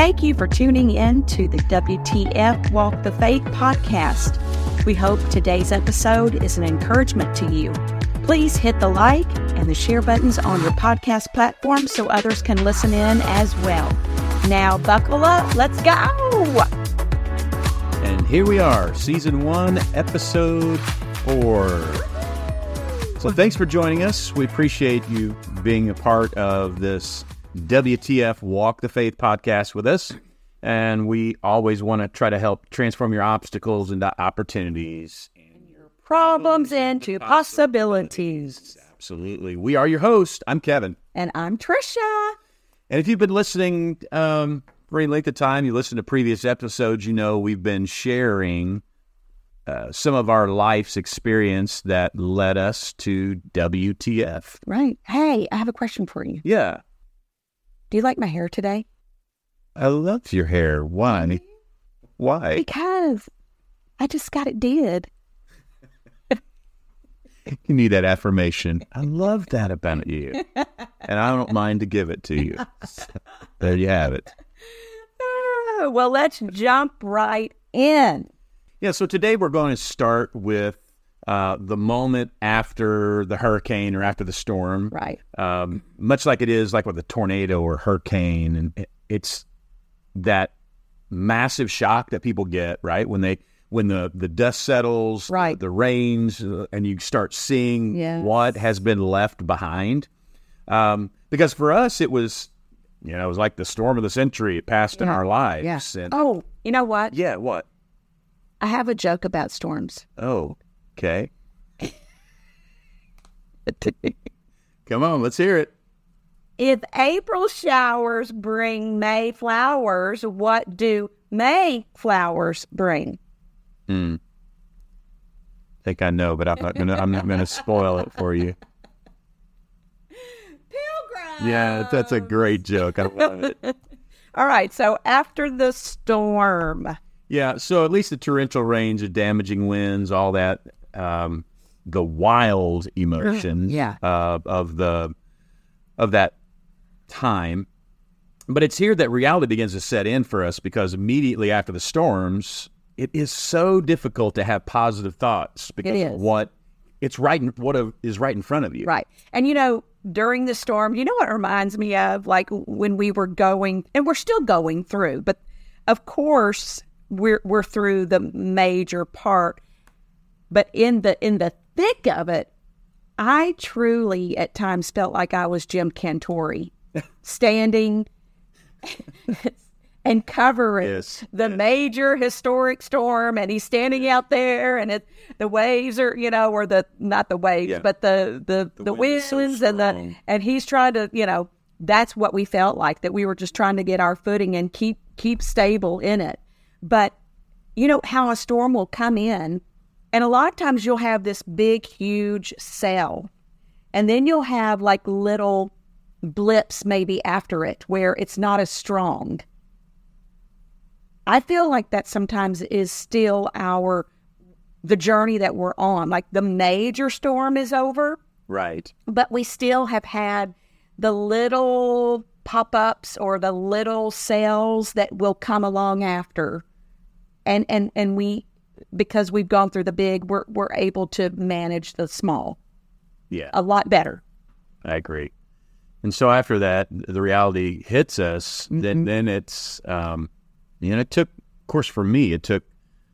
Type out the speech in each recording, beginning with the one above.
Thank you for tuning in to the WTF Walk the Faith podcast. We hope today's episode is an encouragement to you. Please hit the like and the share buttons on your podcast platform so others can listen in as well. Now, buckle up, let's go! And here we are, season one, episode four. So thanks for joining us. We appreciate you being a part of this WTF Walk the Faith podcast with us. And we always want to try to help transform your obstacles into opportunities. And your problems into possibilities. Absolutely. We are your host. I'm Kevin. And I'm Tricia. And if you've been listening um, for any length of time, you listen to previous episodes, you know we've been sharing uh, some of our life's experience that led us to WTF. Right. Hey, I have a question for you. Yeah. Do you like my hair today? I love your hair. Why? Why? Because I just got it did. You need that affirmation. I love that about you. and I don't mind to give it to you. there you have it. Oh, well, let's jump right in. Yeah, so today we're going to start with uh, the moment after the hurricane or after the storm. Right. Um, much like it is like with a tornado or hurricane. And it's that massive shock that people get, right? When they when the, the dust settles, Right. the rains, uh, and you start seeing Yes. what has been left behind. Um, because for us, it was, you know, it was like the storm of the century. It passed in our lives. Yeah. And, Oh, you know what? yeah, what? I have a joke about storms. Oh, okay. Come on, let's hear it. If April showers bring May flowers, what do May flowers bring? Hmm. think I know, but I'm not gonna. I'm not gonna spoil it for you. Pilgrim. Yeah, that's a great joke. I love it. All right. So after the storm, Yeah, so at least the torrential rains, the damaging winds, all that, um, the wild emotions, Yeah. uh, of the of that time. But it's here that reality begins to set in for us because immediately after the storms, it is so difficult to have positive thoughts because what it's right in, what is right in front of you. right? And you know, during the storm, you know what it reminds me of? Like when we were going, and we're still going through, but of course we're we're through the major part. But in the in the thick of it, I truly at times felt like I was Jim Cantore, standing and covering Yes, the major historic storm, and he's standing out there, and it, the waves are, you know, or the not the waves, Yeah. but the the the, wind winds so and the and he's trying to, you know, that's what we felt like that we were just trying to get our footing and keep keep stable in it. But you know how a storm will come in, and a lot of times you'll have this big, huge cell, and then you'll have like little blips maybe after it where it's not as strong. I feel like that sometimes is still our the journey that we're on. Like the major storm is over, Right. but we still have had the little pop-ups or the little cells that will come along after. And and and we because we've gone through the big, we're we're able to manage the small Yeah. a lot better. I agree. And so after that, the reality hits us. Mm-hmm. Then, then it's, um, you know, it took, of course, for me, it took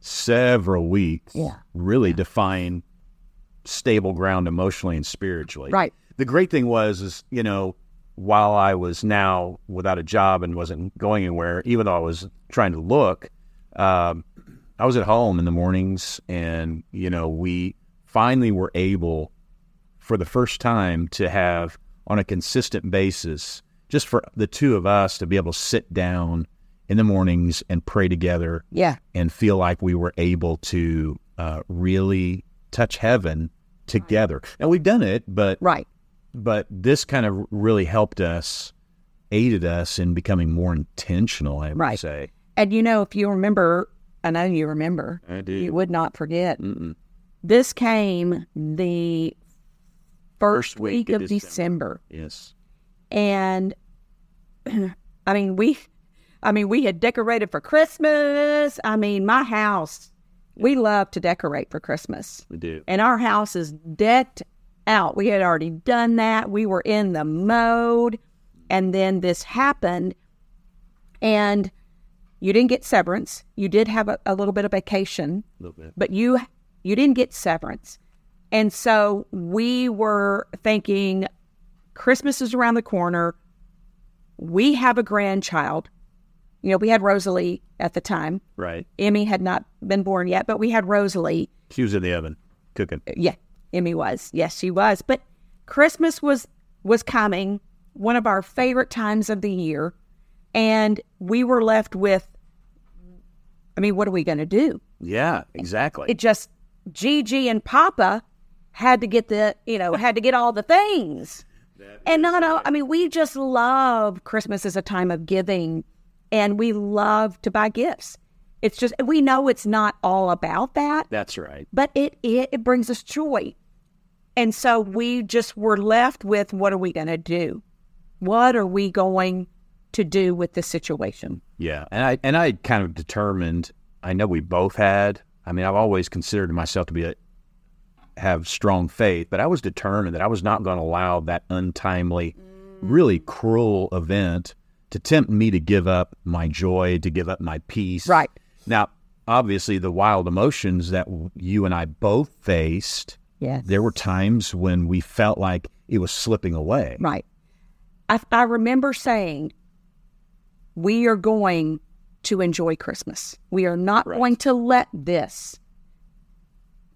several weeks, Yeah. really to find stable ground emotionally and spiritually. Right. The great thing was, is you know, while I was now without a job and wasn't going anywhere, even though I was trying to look, um, I was at home in the mornings, and you know, we finally were able for the first time to have on a consistent basis, just for the two of us to be able to sit down in the mornings and pray together Yeah. and feel like we were able to uh, really touch heaven together. And we've done it, but Right. but this kind of really helped us, aided us in becoming more intentional. I would Right. say. And you know, if you remember, I know you remember, I do. you would not forget. Mm-mm. This came the first, week, of December. Yes. And I mean, we I mean, we had decorated for Christmas. I mean, my house, we love to decorate for Christmas. We do. And our house is decked out. We had already done that. We were in the mode. And then this happened. And you didn't get severance. You did have a, a little bit of vacation, A little bit. but you you didn't get severance. And so we were thinking Christmas is around the corner. We have a grandchild. You know, we had Rosalie at the time. Right. Emmy had not been born yet, but we had Rosalie. She was in the oven cooking. Uh, yeah, Emmy was. Yes, she was. But Christmas was was coming, one of our favorite times of the year, and we were left with I mean, what are we going to do? Yeah, exactly. It just Gigi and Papa had to get the, you know, had to get all the things. And not all, I mean, we just love Christmas as a time of giving and we love to buy gifts. It's just we know it's not all about that That's right. but it, it it brings us joy. And so we just were left with what are we going to do? What are we going to do with the situation? Yeah, and I and I kind of determined. I know we both had. I mean, I've always considered myself to be a have strong faith, but I was determined that I was not going to allow that untimely, really cruel event to tempt me to give up my joy, to give up my peace. Right. Now, obviously, the wild emotions that you and I both faced. Yes. There were times when we felt like it was slipping away. Right. I, I remember saying, we are going to enjoy Christmas. We are not Right. going to let this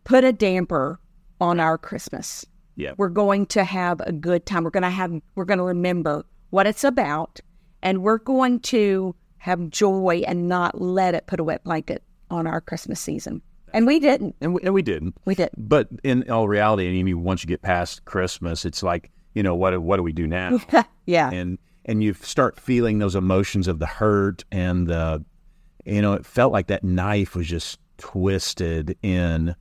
put a damper on our Christmas. Yeah. We're going to have a good time. We're going to have, we're going to remember what it's about, and we're going to have joy and not let it put a wet blanket on our Christmas season. And we didn't. And we, and we didn't. We didn't. But in all reality, I mean, once you get past Christmas, it's like you know what? What do we do now? yeah. and and you start feeling those emotions of the hurt and the, you know, it felt like that knife was just twisted in.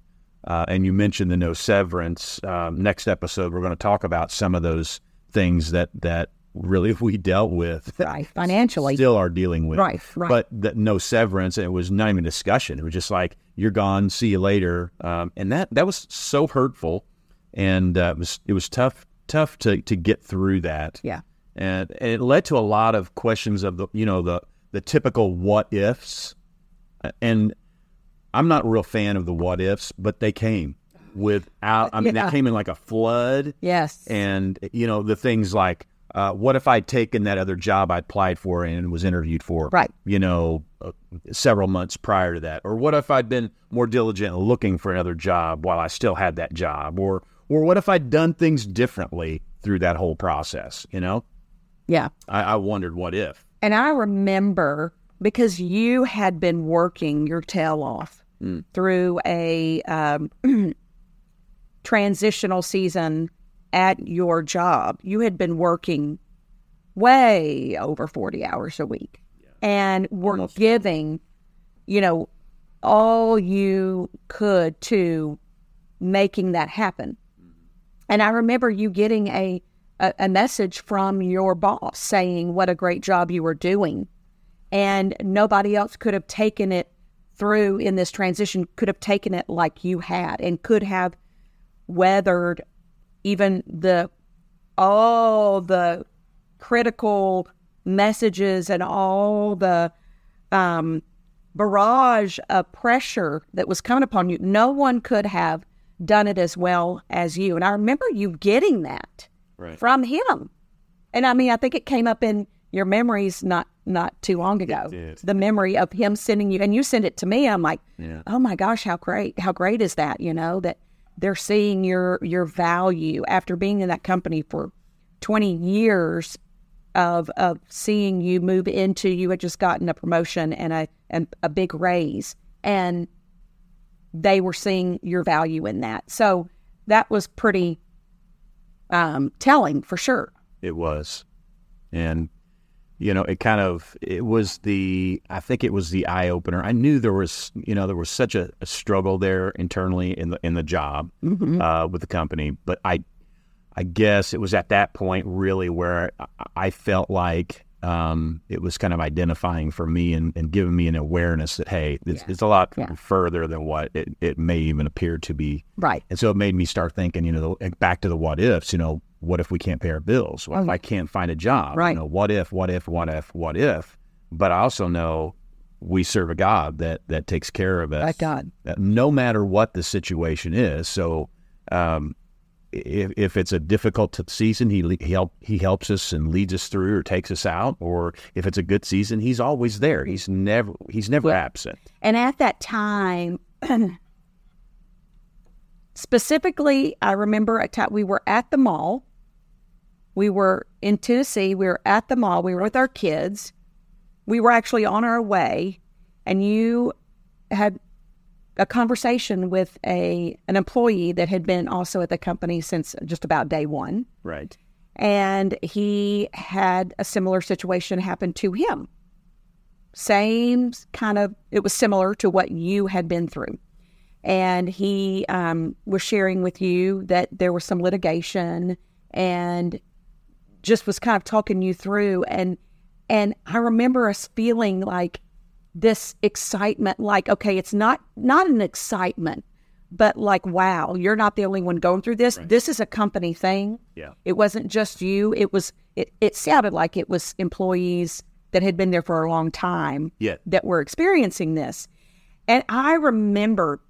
Uh, and you mentioned the no severance. Um, next episode, we're going to talk about some of those things that that really we dealt with, Right. Financially. still are dealing with. Right, right. But that no severance, and it was not even a discussion. It was just like you're gone, see you later, um, and that that was so hurtful, and uh, it was it was tough tough to to get through that. Yeah. And, and it led to a lot of questions of the you know the the typical what ifs, and I'm not a real fan of the what ifs, but they came without. I mean, Yeah. they came in like a flood Yes. and you know the things like uh, what if I'd taken that other job I applied for and was interviewed for, Right. You know, uh, several months prior to that, or what if I'd been more diligent looking for another job while I still had that job, or or what if I'd done things differently through that whole process? You know, yeah. I, I wondered what if. And I remember because you had been working your tail off through a um, transitional season at your job. You had been working way over 40 hours a week and were giving, you know, all you could to making that happen. And I remember you getting a, a, a message from your boss saying what a great job you were doing. And nobody else could have taken it through in this transition, could have taken it like you had, and could have weathered even the all the critical messages and all the um, barrage of pressure that was coming upon you. No one could have done it as well as you. And I remember you getting that Right. from him. And I mean, I think it came up in your memories not not too long ago. The memory of him sending you, and you send it to me. I'm like, Yeah. oh my gosh, how great! How great is that? You know that they're seeing your your value after being in that company for 20 years of of seeing you move into you had just gotten a promotion and a and a big raise and they were seeing your value in that so that was pretty um telling for sure. It was, and you know, it kind of it was the I think it was the eye opener. I knew there was you know there was such a, a struggle there internally in the in the job uh, with the company, but I I guess it was at that point really where I, I felt like um, it was kind of identifying for me and, and giving me an awareness that hey, it's, Yeah. it's a lot Yeah. further than what it, it may even appear to be. Right. And so it made me start thinking, you know, the, back to the what ifs. You know, what if we can't pay our bills? What if Oh, I can't find a job? Right. You know, what if? What if? What if? What if? But I also know we serve a God that that takes care of us. That God. uh, no matter what the situation is. So, um, if, if it's a difficult season, he he help he helps us and leads us through or takes us out. Or if it's a good season, he's always there. He's never he's never absent. And at that time, specifically, I remember a time we were at the mall. We were in Tennessee. We were at the mall. We were with our kids. We were actually on our way, and you had a conversation with a an employee that had been also at the company since just about day one Right. and he had a similar situation happen to him. Same kind of, it was similar to what you had been through. And he um, was sharing with you that there was some litigation and just was kind of talking you through. And and I remember us feeling like this excitement, like okay, it's not not an excitement, but like wow, you're not the only one going through this. This is a company thing. Yeah. It wasn't just you. It was it, it sounded like it was employees that had been there for a long time Yeah. that were experiencing this. And I remember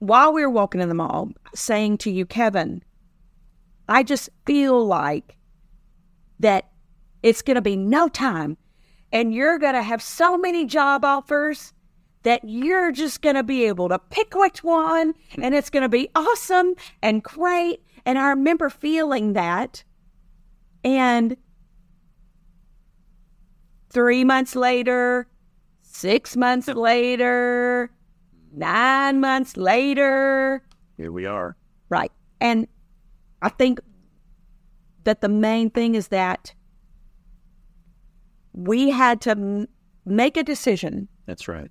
while we were walking in the mall saying to you, Kevin, I just feel like that it's going to be no time and you're going to have so many job offers that you're just going to be able to pick which one and it's going to be awesome and great. And I remember feeling that. And three months later, six months later, nine months later, Here we are. Right. And I think that the main thing is that we had to m- make a decision That's right.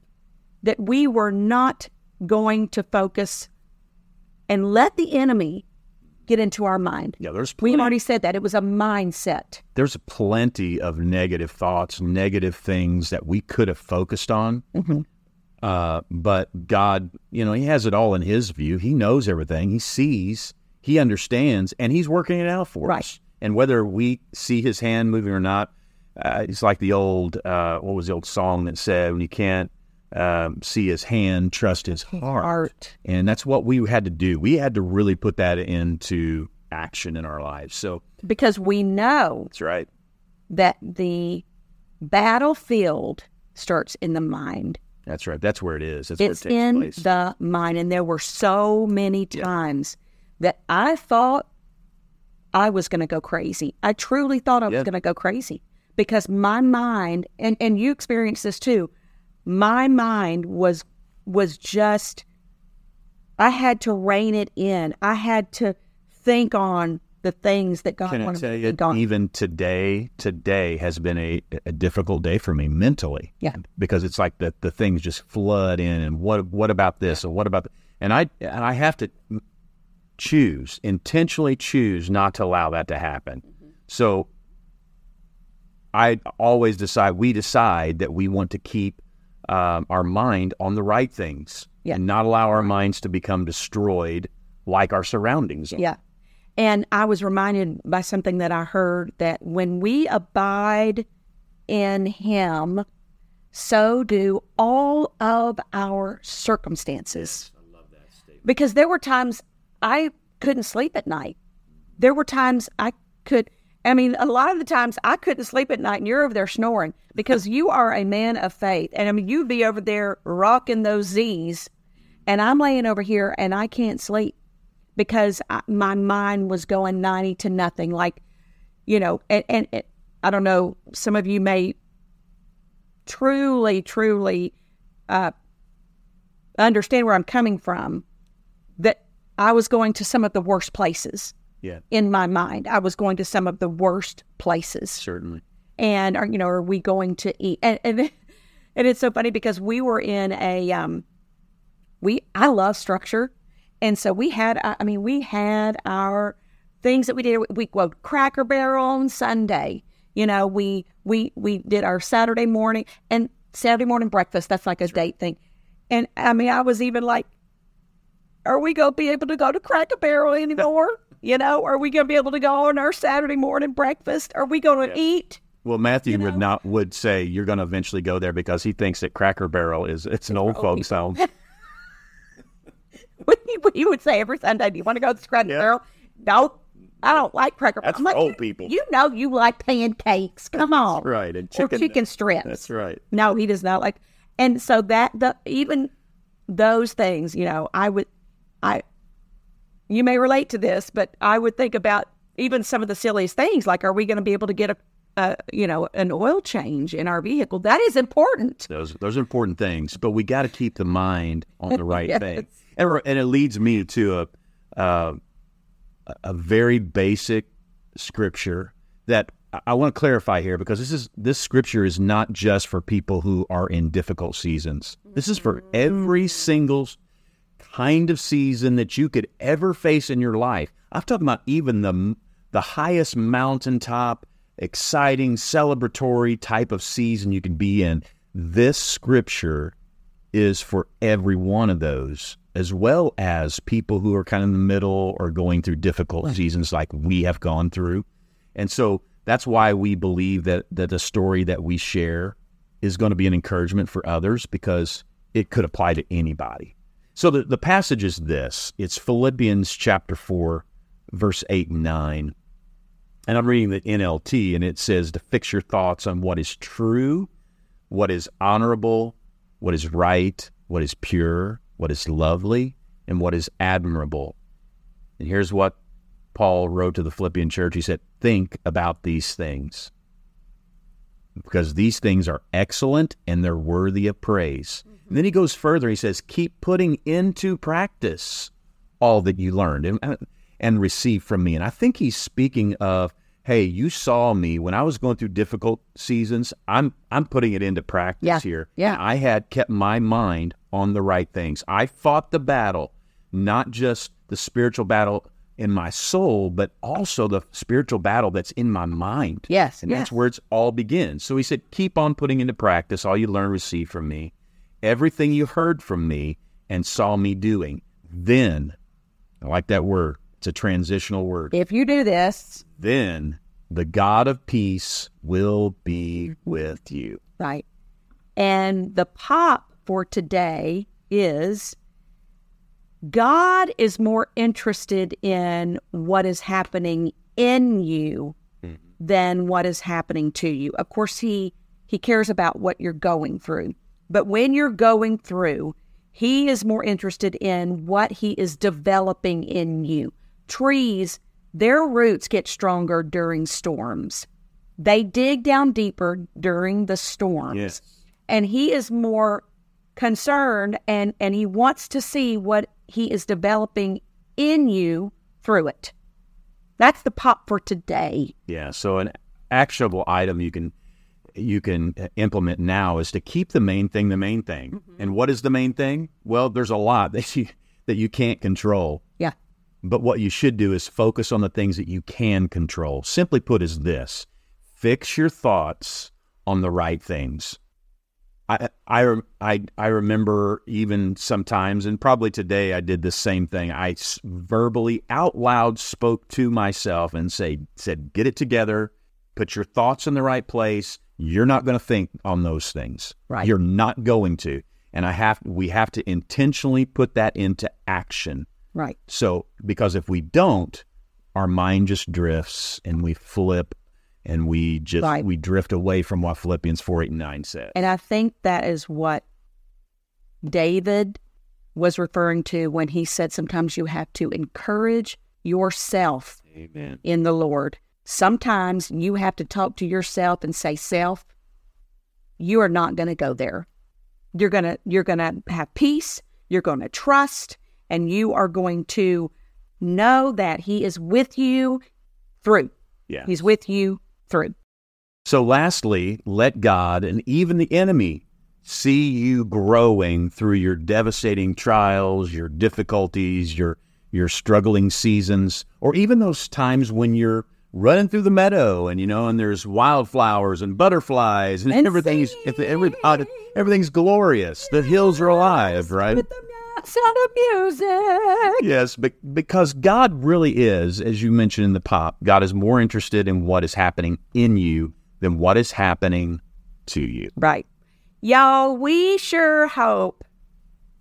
that we were not going to focus and let the enemy get into our mind. Yeah. There's We plenty, already said that it was a mindset. there's plenty of negative thoughts, negative things that we could have focused on. Mhm. Uh, but God, you know, He has it all in His view. He knows everything. He sees. He understands, and He's working it out for Right. us. And whether we see His hand moving or not, uh, it's like the old uh, what was the old song that said, "When you can't um, see His hand, trust His heart." Art. And that's what we had to do. We had to really put that into action in our lives. So Because we know that's right. that the battlefield starts in the mind. That's right. That's where it is. That's It's it in place. the mind. And there were so many times that I thought I was going to go crazy. I truly thought I was going to go crazy because my mind, and, and you experienced this too, my mind was was just I had to rein it in. I had to think on the things that God Can I tell you, even today, today has been a, a difficult day for me mentally. Yeah. Because it's like the, the things just flood in and what what about this and what about th- and I and I have to choose, intentionally choose not to allow that to happen. Mm-hmm. So I always decide we decide that we want to keep um, our mind on the right things Yeah. and not allow our minds to become destroyed like our surroundings are. Yeah. And I was reminded by something that I heard that when we abide in Him, so do all of our circumstances. Yes, I love that statement. Because there were times I couldn't sleep at night. There were times I could, I mean, a lot of the times I couldn't sleep at night and you're over there snoring because you are a man of faith. And I mean, you'd be over there rocking those Z's and I'm laying over here and I can't sleep because I, my mind was going 90 to nothing. Like, you know, and, and, and I don't know, some of you may truly, truly uh, understand where I'm coming from. That I was going to some of the worst places Yeah, in my mind. I was going to some of the worst places certainly. and are you know are we going to eat and and, and it's so funny because we were in a um we i love structure and so we had i mean we had our things that we did we quote cracker barrel on sunday You know, we we we did our Saturday morning and Saturday morning breakfast. That's like a date thing. And I mean, I was even like, "Are we gonna be able to go to Cracker Barrel anymore? You know, are we gonna be able to go on our Saturday morning breakfast? Are we gonna eat?" Well, Matthew You know? would not would say you're going to eventually go there because he thinks that Cracker Barrel is it's an old folks home. he would say every Sunday, "Do you want to go to Cracker Yeah. Barrel?" No, I don't like Cracker Barrel. That's like, old people." You know, you like pancakes. Come on, right, and or chicken. chicken strips. That's right. No, he does not like. And so that the even those things, you know, I would, I, you may relate to this, but I would think about even some of the silliest things, like, are we going to be able to get a, a, you know, an oil change in our vehicle? That is important. Those those are important things, but we got to keep the mind on the right Yes. thing, and, and it leads me to a uh, a very basic scripture that I- I want to clarify here because this is this scripture is not just for people who are in difficult seasons. This is for every single kind of season that you could ever face in your life. I'm talking about even the the highest mountaintop, exciting, celebratory type of season you could be in. This scripture is for every one of those, as well as people who are kind of in the middle or going through difficult seasons like we have gone through. And so that's why we believe that, that the story that we share is going to be an encouragement for others because it could apply to anybody. So the, the passage is this it's Philippians chapter 4, verse 8 and 9. And I'm reading the NLT, and it says to fix your thoughts on what is true, what is honorable, what is right, what is pure, what is lovely, and what is admirable. And here's what Paul wrote to the Philippian church. He said, Think about these things because these things are excellent and they're worthy of praise. And then he goes further. He says, Keep putting into practice all that you learned and, and received from me. And I think he's speaking of, hey, you saw me when I was going through difficult seasons. I'm I'm putting it into practice Yeah, here. yeah. I had kept my mind on the right things. I fought the battle, not just the spiritual battle in my soul, but also the spiritual battle that's in my mind. Yes, And yes. that's where it's all begins. So he said, keep on putting into practice all you learn, receive from me, everything you heard from me and saw me doing. Then, I like that word. It's a transitional word. If you do this, Then the God of peace will be with you. right? And the pop for today is God is more interested in what is happening in you mm-hmm. than what is happening to you. Of course, he he cares about what you're going through. But when you're going through, he is more interested in what he is developing in you. Trees, their roots get stronger during storms. They dig down deeper during the storms and he is more concerned and and he wants to see what he is developing in you through it that's the pop for today Yeah. So an actionable item you can you can uh, implement now is to keep the main thing the main thing. Mm-hmm. And what is the main thing? Well, there's a lot that you that you can't control. yeah But what you should do is focus on the things that you can control. Simply put, is this fix your thoughts on the right things. I, I, I, I remember even sometimes, and probably today, I did the same thing. I verbally, out loud, spoke to myself and say, said, "Get it together. Put your thoughts in the right place. You're not going to think on those things. Right. You're not going to." And I have, we have to intentionally put that into action. right So, because if we don't, our mind just drifts and we flip and we just Right. we drift away from what Philippians 4 8 and 9 says. and i think that is what david was referring to when he said sometimes you have to encourage yourself Amen. in the lord sometimes you have to talk to yourself and say self you are not going to go there. You're going to you're going to have peace you're going to trust and you are going to know that he is with you through. Yeah. he's with you through. So, lastly, let God and even the enemy see you growing through your devastating trials, your difficulties, your your struggling seasons, or even those times when you're running through the meadow, and you know, and there's wildflowers and butterflies, and, And everything's if every, uh, everything's glorious. The hills are alive, right? With the sound of music. Yes, but because God really is, as you mentioned in the pop, God is more interested in what is happening in you than what is happening to you. Right. Y'all, we sure hope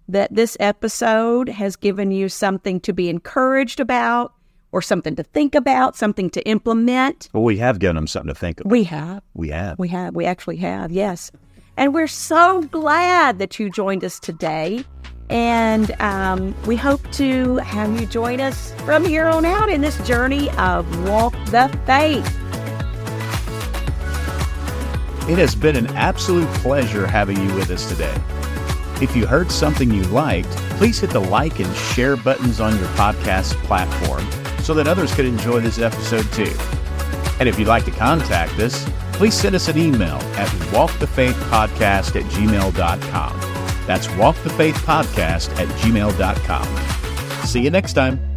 that this episode has given you something to be encouraged about or something to think about, something to implement. Well, we have given them something to think of. We have. We have. We have. We actually have. Yes. And we're so glad that you joined us today. And um, we hope to have you join us from here on out in this journey of Walk the Faith. It has been an absolute pleasure having you with us today. If you heard something you liked, please hit the like and share buttons on your podcast platform so that others could enjoy this episode too. And if you'd like to contact us, please send us an email at walkthefaithpodcast at gmail.com. That's walkthefaithpodcast at gmail.com. See you next time.